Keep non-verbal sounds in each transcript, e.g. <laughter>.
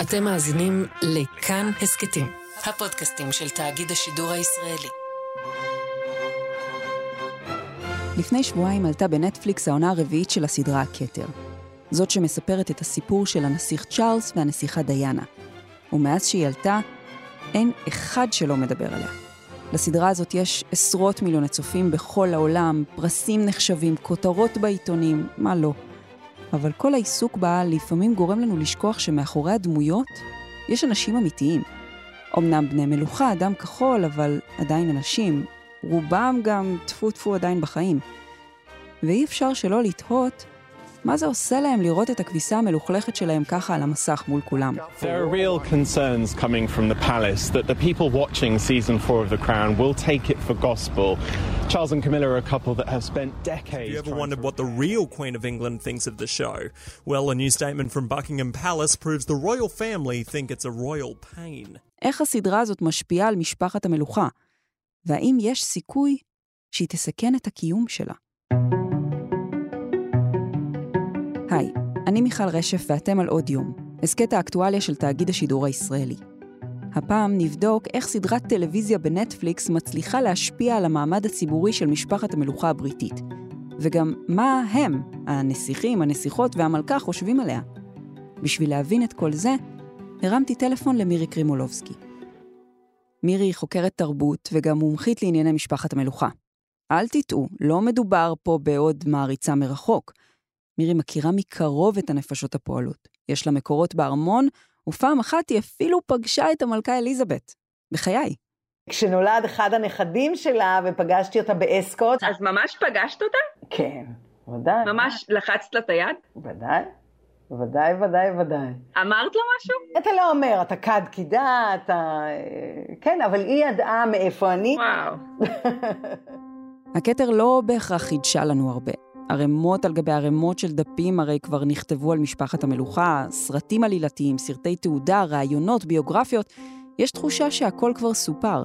אתם מאזינים לכאן הסכתים, הפודקאסטים של תאגיד השידור הישראלי. לפני שבועיים עלתה בנטפליקס העונה הרביעית של הסדרה הכתר. זאת שמספרת את הסיפור של הנסיך צ'ארלס והנסיכה דיאנה. ומאז שהיא עלתה, אין אחד שלא מדבר עליה. לסדרה הזאת יש עשרות מיליוני צופים בכל העולם, פרסים נחשבים, כותרות בעיתונים, מה לא. אבל כל העיסוק בה לפעמים גורם לנו לשכוח שמאחורי הדמויות יש אנשים אמיתיים. אמנם בני מלוכה, אדם כחול, אבל עדיין אנשים. רובם גם טפו טפו עדיין בחיים. ואי אפשר שלא לתהות מה זה עושה להם לראות את הכביסה המלוכלכת שלהם ככה על המסך מול כולם? There are real concerns coming from the palace that the people watching season four of The Crown will take it for gospel. Charles and Camilla are a couple that have spent decades. Have you ever wondered what the real Queen of England thinks of the show? Well, a new statement from Buckingham Palace proves the royal family think it's a royal pain. איך הסדרה הזאת משפיעה על משפחת המלוכה? והאם יש סיכוי שהיא תסכן את הקיום שלה? היי, אני מיכל רשף ואתם על עוד יום, הסכת האקטואליה של תאגיד השידור הישראלי. הפעם נבדוק איך סדרת טלוויזיה בנטפליקס מצליחה להשפיע על המעמד הציבורי של משפחת המלוכה הבריטית, וגם מה הם, הנסיכים, הנסיכות והמלכה חושבים עליה. בשביל להבין את כל זה, הרמתי טלפון למירי קרימולובסקי. מירי היא חוקרת תרבות וגם מומחית לענייני משפחת המלוכה. אל תטעו, לא מדובר פה בעוד מעריצה מרחוק. מירי מכירה מקרוב את הנפשות הפועלות. יש לה מקורות בארמון, ופעם אחת היא אפילו פגשה את המלכה אליזבת. בחיי. כשנולד אחד הנכדים שלה ופגשתי אותה באסקוט. אז ממש פגשת אותה? כן, ודאי. ממש לחצת לה את היד? ודאי. ודאי, ודאי, ודאי. אמרת לו משהו? אתה לא אומר, אתה כד קידה, אתה... כן, אבל היא ידעה מאיפה אני. וואו. <laughs> הכתר לא בהכרח חידשה לנו הרבה. ערימות על גבי ערימות של דפים הרי כבר נכתבו על משפחת המלוכה, סרטים עלילתיים, סרטי תעודה, ראיונות, ביוגרפיות. יש תחושה שהכל כבר סופר.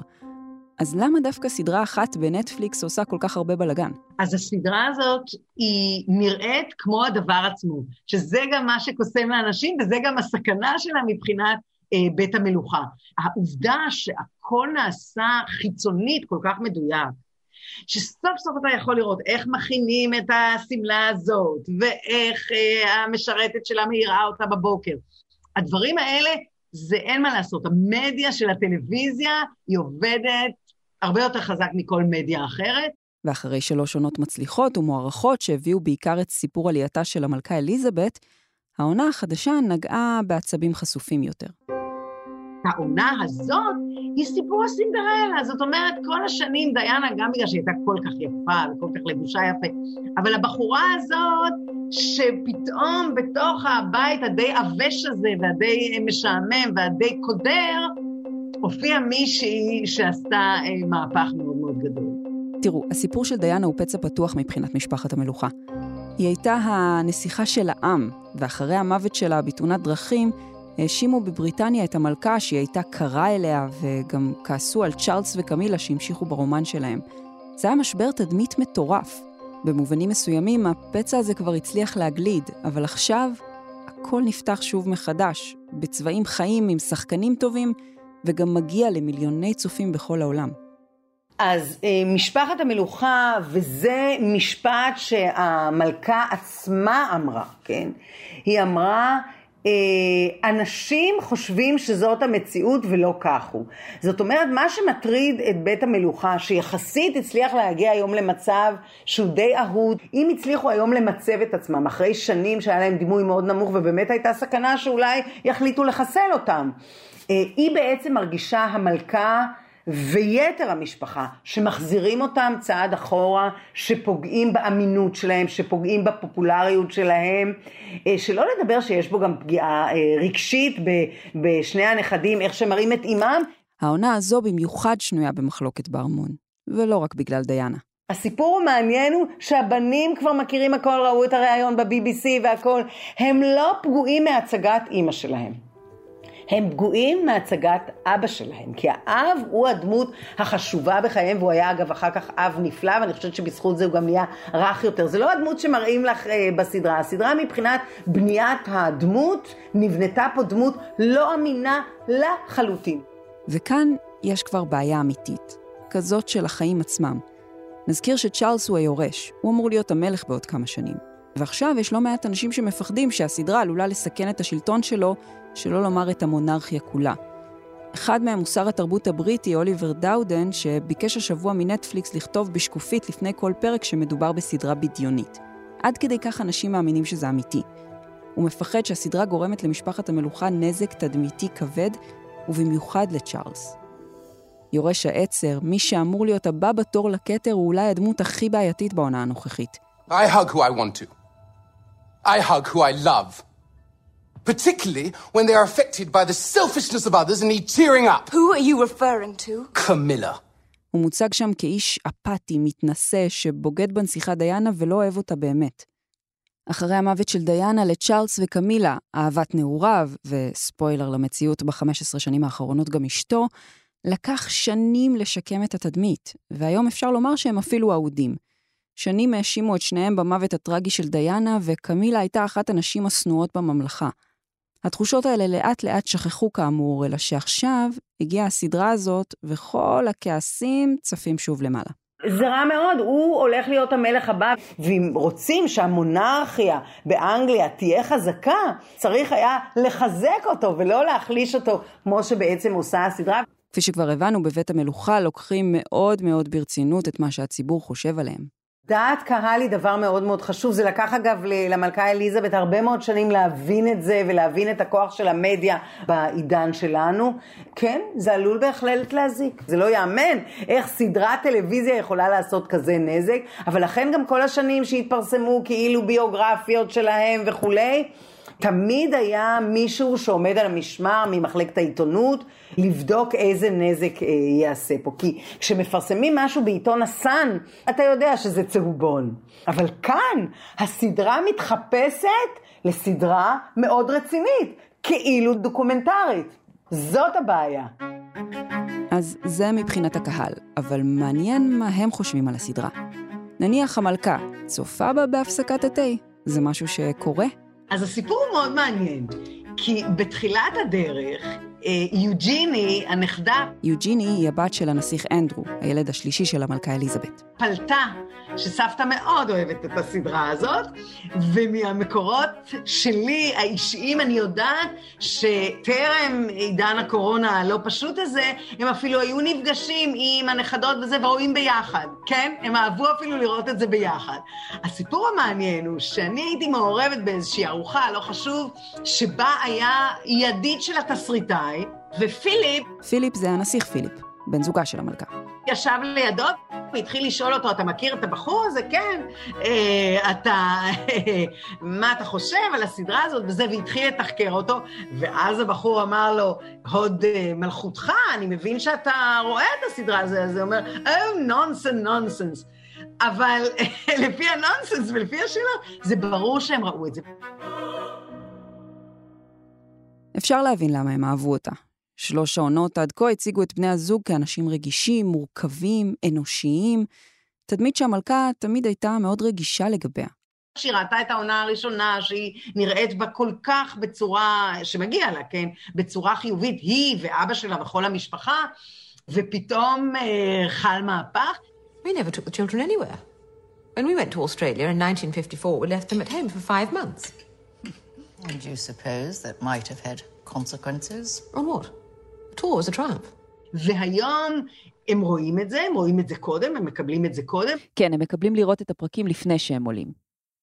אז למה דווקא סדרה אחת בנטפליקס עושה כל כך הרבה בלאגן? אז הסדרה הזאת היא נראית כמו הדבר עצמו, שזה גם מה שקוסם לאנשים וזה גם הסכנה שלה מבחינת אה, בית המלוכה. העובדה שהכל נעשה חיצונית כל כך מדויק, שסוף סוף אתה יכול לראות איך מכינים את השמלה הזאת, ואיך אה, המשרתת שלה מאירה אותה בבוקר. הדברים האלה, זה אין מה לעשות. המדיה של הטלוויזיה היא עובדת הרבה יותר חזק מכל מדיה אחרת. ואחרי שלוש עונות מצליחות ומוערכות שהביאו בעיקר את סיפור עלייתה של המלכה אליזבת, העונה החדשה נגעה בעצבים חשופים יותר. העונה הזאת היא סיפור הסינדרלה, זאת אומרת, כל השנים דיאנה, גם בגלל שהיא הייתה כל כך יפה וכל כך לבושה יפה, אבל הבחורה הזאת, שפתאום בתוך הבית הדי עבש הזה, והדי משעמם והדי קודר, הופיעה מישהי שעשתה אה, מהפך מאוד מאוד גדול. תראו, הסיפור של דיאנה הוא פצע פתוח מבחינת משפחת המלוכה. היא הייתה הנסיכה של העם, ואחרי המוות שלה בתאונת דרכים, האשימו בבריטניה את המלכה שהיא הייתה קרה אליה, וגם כעסו על צ'ארלס וקמילה שהמשיכו ברומן שלהם. זה היה משבר תדמית מטורף. במובנים מסוימים הפצע הזה כבר הצליח להגליד, אבל עכשיו הכל נפתח שוב מחדש, בצבעים חיים עם שחקנים טובים, וגם מגיע למיליוני צופים בכל העולם. אז אה, משפחת המלוכה, וזה משפט שהמלכה עצמה אמרה, כן? היא אמרה, אנשים חושבים שזאת המציאות ולא כך הוא. זאת אומרת, מה שמטריד את בית המלוכה, שיחסית הצליח להגיע היום למצב שהוא די אהוד, אם הצליחו היום למצב את עצמם, אחרי שנים שהיה להם דימוי מאוד נמוך, ובאמת הייתה סכנה שאולי יחליטו לחסל אותם. אה, היא בעצם מרגישה המלכה ויתר המשפחה שמחזירים אותם צעד אחורה, שפוגעים באמינות שלהם, שפוגעים בפופולריות שלהם, אה, שלא לדבר שיש בו גם פגיעה אה, רגשית בשני הנכדים, איך שמראים את אימם. העונה הזו במיוחד שנויה במחלוקת בארמון, ולא רק בגלל דיאנה. הסיפור המעניין הוא שהבנים כבר מכירים הכל, ראו את הריאיון ב-BBC והכל, הם לא פגועים מהצגת אימא שלהם. הם פגועים מהצגת אבא שלהם, כי האב הוא הדמות החשובה בחייהם, והוא היה אגב אחר כך אב נפלא, ואני חושבת שבזכות זה הוא גם נהיה רך יותר. זה לא הדמות שמראים לך אה, בסדרה, הסדרה מבחינת בניית הדמות, נבנתה פה דמות לא אמינה לחלוטין. וכאן יש כבר בעיה אמיתית, כזאת של החיים עצמם. נזכיר שצ'ארלס הוא היורש, הוא אמור להיות המלך בעוד כמה שנים. ועכשיו יש לא מעט אנשים שמפחדים שהסדרה עלולה לסכן את השלטון שלו, שלא לומר את המונרכיה כולה. אחד מהם הוא שר התרבות הבריטי, אוליבר דאודן, שביקש השבוע מנטפליקס לכתוב בשקופית לפני כל פרק שמדובר בסדרה בדיונית. עד כדי כך אנשים מאמינים שזה אמיתי. הוא מפחד שהסדרה גורמת למשפחת המלוכה נזק תדמיתי כבד, ובמיוחד לצ'ארלס. יורש העצר, מי שאמור להיות הבא בתור לכתר, הוא אולי הדמות הכי בעייתית בעונה הנוכחית. I hug who I want to. I hug who I love. Particularly when they are affected by the selfishness of others and need cheering up. Who are you referring to? Camilla. הוא מוצג שם כאיש אפאתי, מתנשא, שבוגד בנסיכה דיאנה ולא אוהב אותה באמת. אחרי המוות של דיאנה לצ'ארלס וקמילה, אהבת נעוריו, וספוילר למציאות ב-15 שנים האחרונות גם אשתו, לקח שנים לשקם את התדמית, והיום אפשר לומר שהם אפילו אהודים. שנים האשימו את שניהם במוות הטרגי של דיאנה, וקמילה הייתה אחת הנשים השנואות בממלכה. התחושות האלה לאט לאט שכחו כאמור, אלא שעכשיו הגיעה הסדרה הזאת, וכל הכעסים צפים שוב למעלה. זה רע מאוד, הוא הולך להיות המלך הבא, ואם רוצים שהמונרכיה באנגליה תהיה חזקה, צריך היה לחזק אותו ולא להחליש אותו, כמו שבעצם עושה הסדרה. כפי שכבר הבנו, בבית המלוכה לוקחים מאוד מאוד ברצינות את מה שהציבור חושב עליהם. דעת קהל היא דבר מאוד מאוד חשוב, זה לקח אגב למלכה אליזבת הרבה מאוד שנים להבין את זה ולהבין את הכוח של המדיה בעידן שלנו. כן, זה עלול בהחלט להזיק. זה לא ייאמן איך סדרת טלוויזיה יכולה לעשות כזה נזק, אבל לכן גם כל השנים שהתפרסמו כאילו ביוגרפיות שלהם וכולי, תמיד היה מישהו שעומד על המשמר ממחלקת העיתונות לבדוק איזה נזק אה, יעשה פה. כי כשמפרסמים משהו בעיתון הסאן, אתה יודע שזה צהובון. אבל כאן הסדרה מתחפשת לסדרה מאוד רצינית, כאילו דוקומנטרית. זאת הבעיה. אז זה מבחינת הקהל, אבל מעניין מה הם חושבים על הסדרה. נניח המלכה צופה בה בהפסקת התה, זה משהו שקורה? אז הסיפור הוא מאוד מעניין, כי בתחילת הדרך, יוג'יני, הנכדה... יוג'יני היא הבת של הנסיך אנדרו, הילד השלישי של המלכה אליזבת. פלטה שסבתא מאוד אוהבת את הסדרה הזאת, ומהמקורות שלי, האישיים, אני יודעת שטרם עידן הקורונה הלא פשוט הזה, הם אפילו היו נפגשים עם הנכדות וזה ורואים ביחד, כן? הם אהבו אפילו לראות את זה ביחד. הסיפור המעניין הוא שאני הייתי מעורבת באיזושהי ארוחה, לא חשוב, שבה היה ידיד של התסריטאי, ופיליפ... פיליפ זה הנסיך פיליפ, בן זוגה של המלכה. ישב לידו והתחיל לשאול אותו, אתה מכיר את הבחור הזה? כן. אה, אתה, <laughs> מה אתה חושב על הסדרה הזאת וזה, והתחיל לתחקר אותו, ואז הבחור אמר לו, הוד אה, מלכותך, אני מבין שאתה רואה את הסדרה הזאת, אז הוא אומר, Oh, נונסנס, נונסנס. אבל <laughs> לפי הנונסנס ולפי השאלה, זה ברור שהם ראו את זה. אפשר להבין למה הם אהבו אותה. שלוש העונות עד כה הציגו את בני הזוג כאנשים רגישים, מורכבים, אנושיים, תדמית שהמלכה תמיד הייתה מאוד רגישה לגביה. שהיא ראתה את העונה הראשונה, שהיא נראית בה כל כך בצורה, שמגיע לה, כן? בצורה חיובית, היא ואבא שלה וכל המשפחה, ופתאום אה, חל מהפך. We never took the children anywhere. When we went to Australia in 1954, we left them at home for five months. And you suppose that might have had consequences? On what? The tour was a triumph. והיום הם רואים את זה, הם רואים את זה קודם, הם מקבלים את זה קודם. כן, הם מקבלים לראות את הפרקים לפני שהם עולים.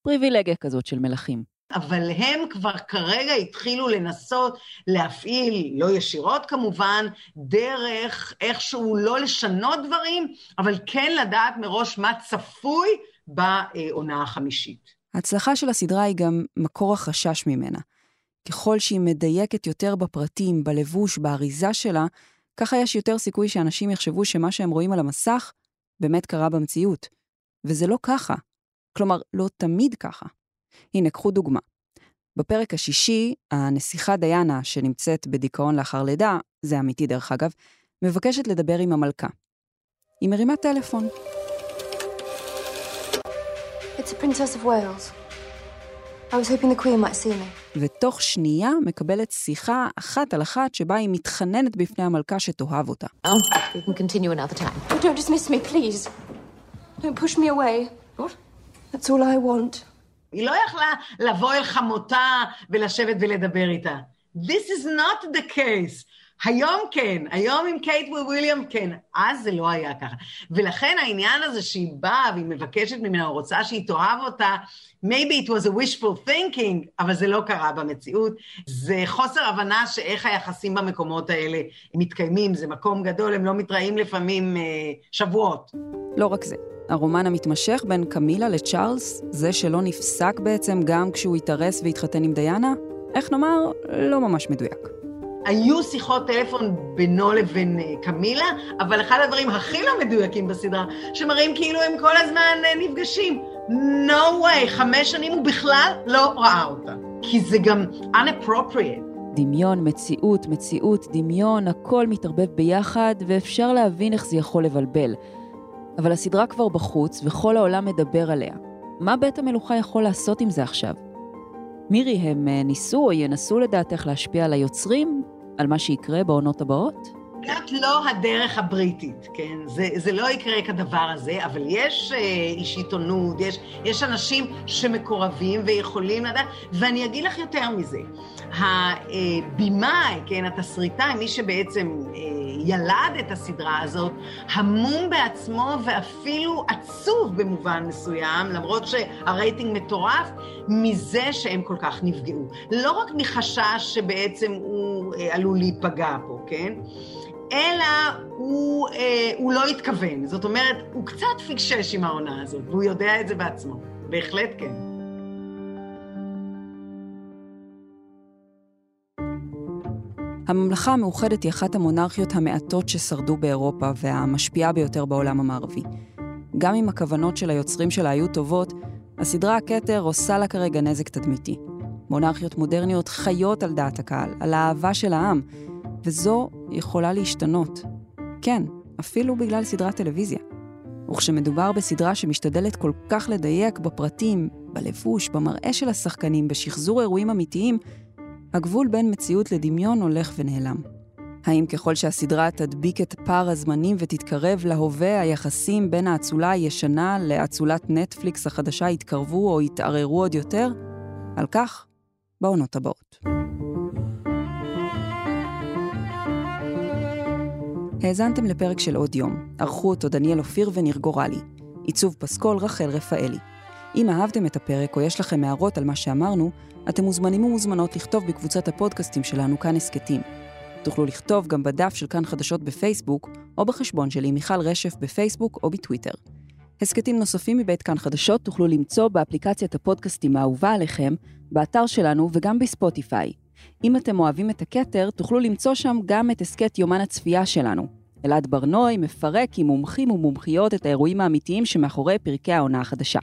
פריבילגיה כזאת של מלכים. אבל הם כבר כרגע התחילו לנסות להפעיל, לא ישירות כמובן, דרך איכשהו לא לשנות דברים, אבל כן לדעת מראש מה צפוי בעונה החמישית. ההצלחה של הסדרה היא גם מקור החשש ממנה. ככל שהיא מדייקת יותר בפרטים, בלבוש, באריזה שלה, ככה יש יותר סיכוי שאנשים יחשבו שמה שהם רואים על המסך באמת קרה במציאות. וזה לא ככה. כלומר, לא תמיד ככה. הנה, קחו דוגמה. בפרק השישי, הנסיכה דיאנה, שנמצאת בדיכאון לאחר לידה, זה אמיתי דרך אגב, מבקשת לדבר עם המלכה. היא מרימה טלפון. It's a princess of Wales. ותוך שנייה מקבלת שיחה אחת על אחת שבה היא מתחננת בפני המלכה שתאהב אותה. Oh, we can continue another time. Oh, don't dismiss me, please. Don't push me away. What? That's all I want. היא לא יכלה לבוא אל חמותה ולשבת ולדבר איתה. This is not the case. היום כן, היום עם קייט וויליאם כן, אז זה לא היה ככה. ולכן העניין הזה שהיא באה והיא מבקשת ממנה, או רוצה שהיא תאהב אותה, maybe it was a wishful thinking, אבל זה לא קרה במציאות. זה חוסר הבנה שאיך היחסים במקומות האלה מתקיימים, זה מקום גדול, הם לא מתראים לפעמים אה, שבועות. לא רק זה, הרומן המתמשך בין קמילה לצ'ארלס, זה שלא נפסק בעצם גם כשהוא התארס והתחתן עם דיאנה, איך נאמר, לא ממש מדויק. היו שיחות טלפון בינו לבין אה, קמילה, אבל אחד הדברים הכי לא מדויקים בסדרה, שמראים כאילו הם כל הזמן אה, נפגשים. no way, חמש שנים הוא בכלל לא ראה אותה. כי זה גם unappropriate. דמיון, מציאות, מציאות, דמיון, הכל מתערבב ביחד, ואפשר להבין איך זה יכול לבלבל. אבל הסדרה כבר בחוץ, וכל העולם מדבר עליה. מה בית המלוכה יכול לעשות עם זה עכשיו? מירי, הם אה, ניסו או ינסו לדעתך להשפיע על היוצרים? על מה שיקרה בעונות הבאות? זאת לא הדרך הבריטית, כן? זה, זה לא יקרה כדבר הזה, אבל יש אה, איש עיתונות, יש, יש אנשים שמקורבים ויכולים לדעת, ואני אגיד לך יותר מזה. הבמאי, כן, התסריטאי, מי שבעצם אה, ילד את הסדרה הזאת, המום בעצמו ואפילו עצוב במובן מסוים, למרות שהרייטינג מטורף, מזה שהם כל כך נפגעו. לא רק מחשש שבעצם הוא אה, עלול להיפגע פה, כן? אלא הוא, אה, הוא לא התכוון. זאת אומרת, הוא קצת פיקשש עם העונה הזאת, והוא יודע את זה בעצמו. בהחלט כן. הממלכה המאוחדת היא אחת המונרכיות המעטות ששרדו באירופה והמשפיעה ביותר בעולם המערבי. גם אם הכוונות של היוצרים שלה היו טובות, הסדרה הכתר עושה לה כרגע נזק תדמיתי. מונרכיות מודרניות חיות על דעת הקהל, על האהבה של העם, וזו יכולה להשתנות. כן, אפילו בגלל סדרת טלוויזיה. וכשמדובר בסדרה שמשתדלת כל כך לדייק בפרטים, בלבוש, במראה של השחקנים, בשחזור אירועים אמיתיים, הגבול בין מציאות לדמיון הולך ונעלם. האם ככל שהסדרה תדביק את פער הזמנים ותתקרב להווה, היחסים בין האצולה הישנה לאצולת נטפליקס החדשה יתקרבו או יתערערו עוד יותר? על כך, בעונות הבאות. האזנתם לפרק של עוד יום. ערכו אותו דניאל אופיר וניר גורלי. עיצוב פסקול רחל רפאלי. אם אהבתם את הפרק או יש לכם הערות על מה שאמרנו, אתם מוזמנים ומוזמנות לכתוב בקבוצת הפודקאסטים שלנו כאן הסכתים. תוכלו לכתוב גם בדף של כאן חדשות בפייסבוק, או בחשבון שלי מיכל רשף בפייסבוק או בטוויטר. הסכתים נוספים מבית כאן חדשות תוכלו למצוא באפליקציית הפודקאסטים האהובה עליכם, באתר שלנו וגם בספוטיפיי. אם אתם אוהבים את הכתר, תוכלו למצוא שם גם את הסכת יומן הצפייה שלנו. אלעד ברנועי מפרק עם מומחים ומומחיות את האירועים האמיתיים שמאחורי פרקי העונה החדשה.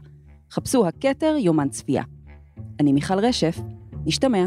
חפשו הכתר יומן צפייה. אני מיכל רשף, נשתמע.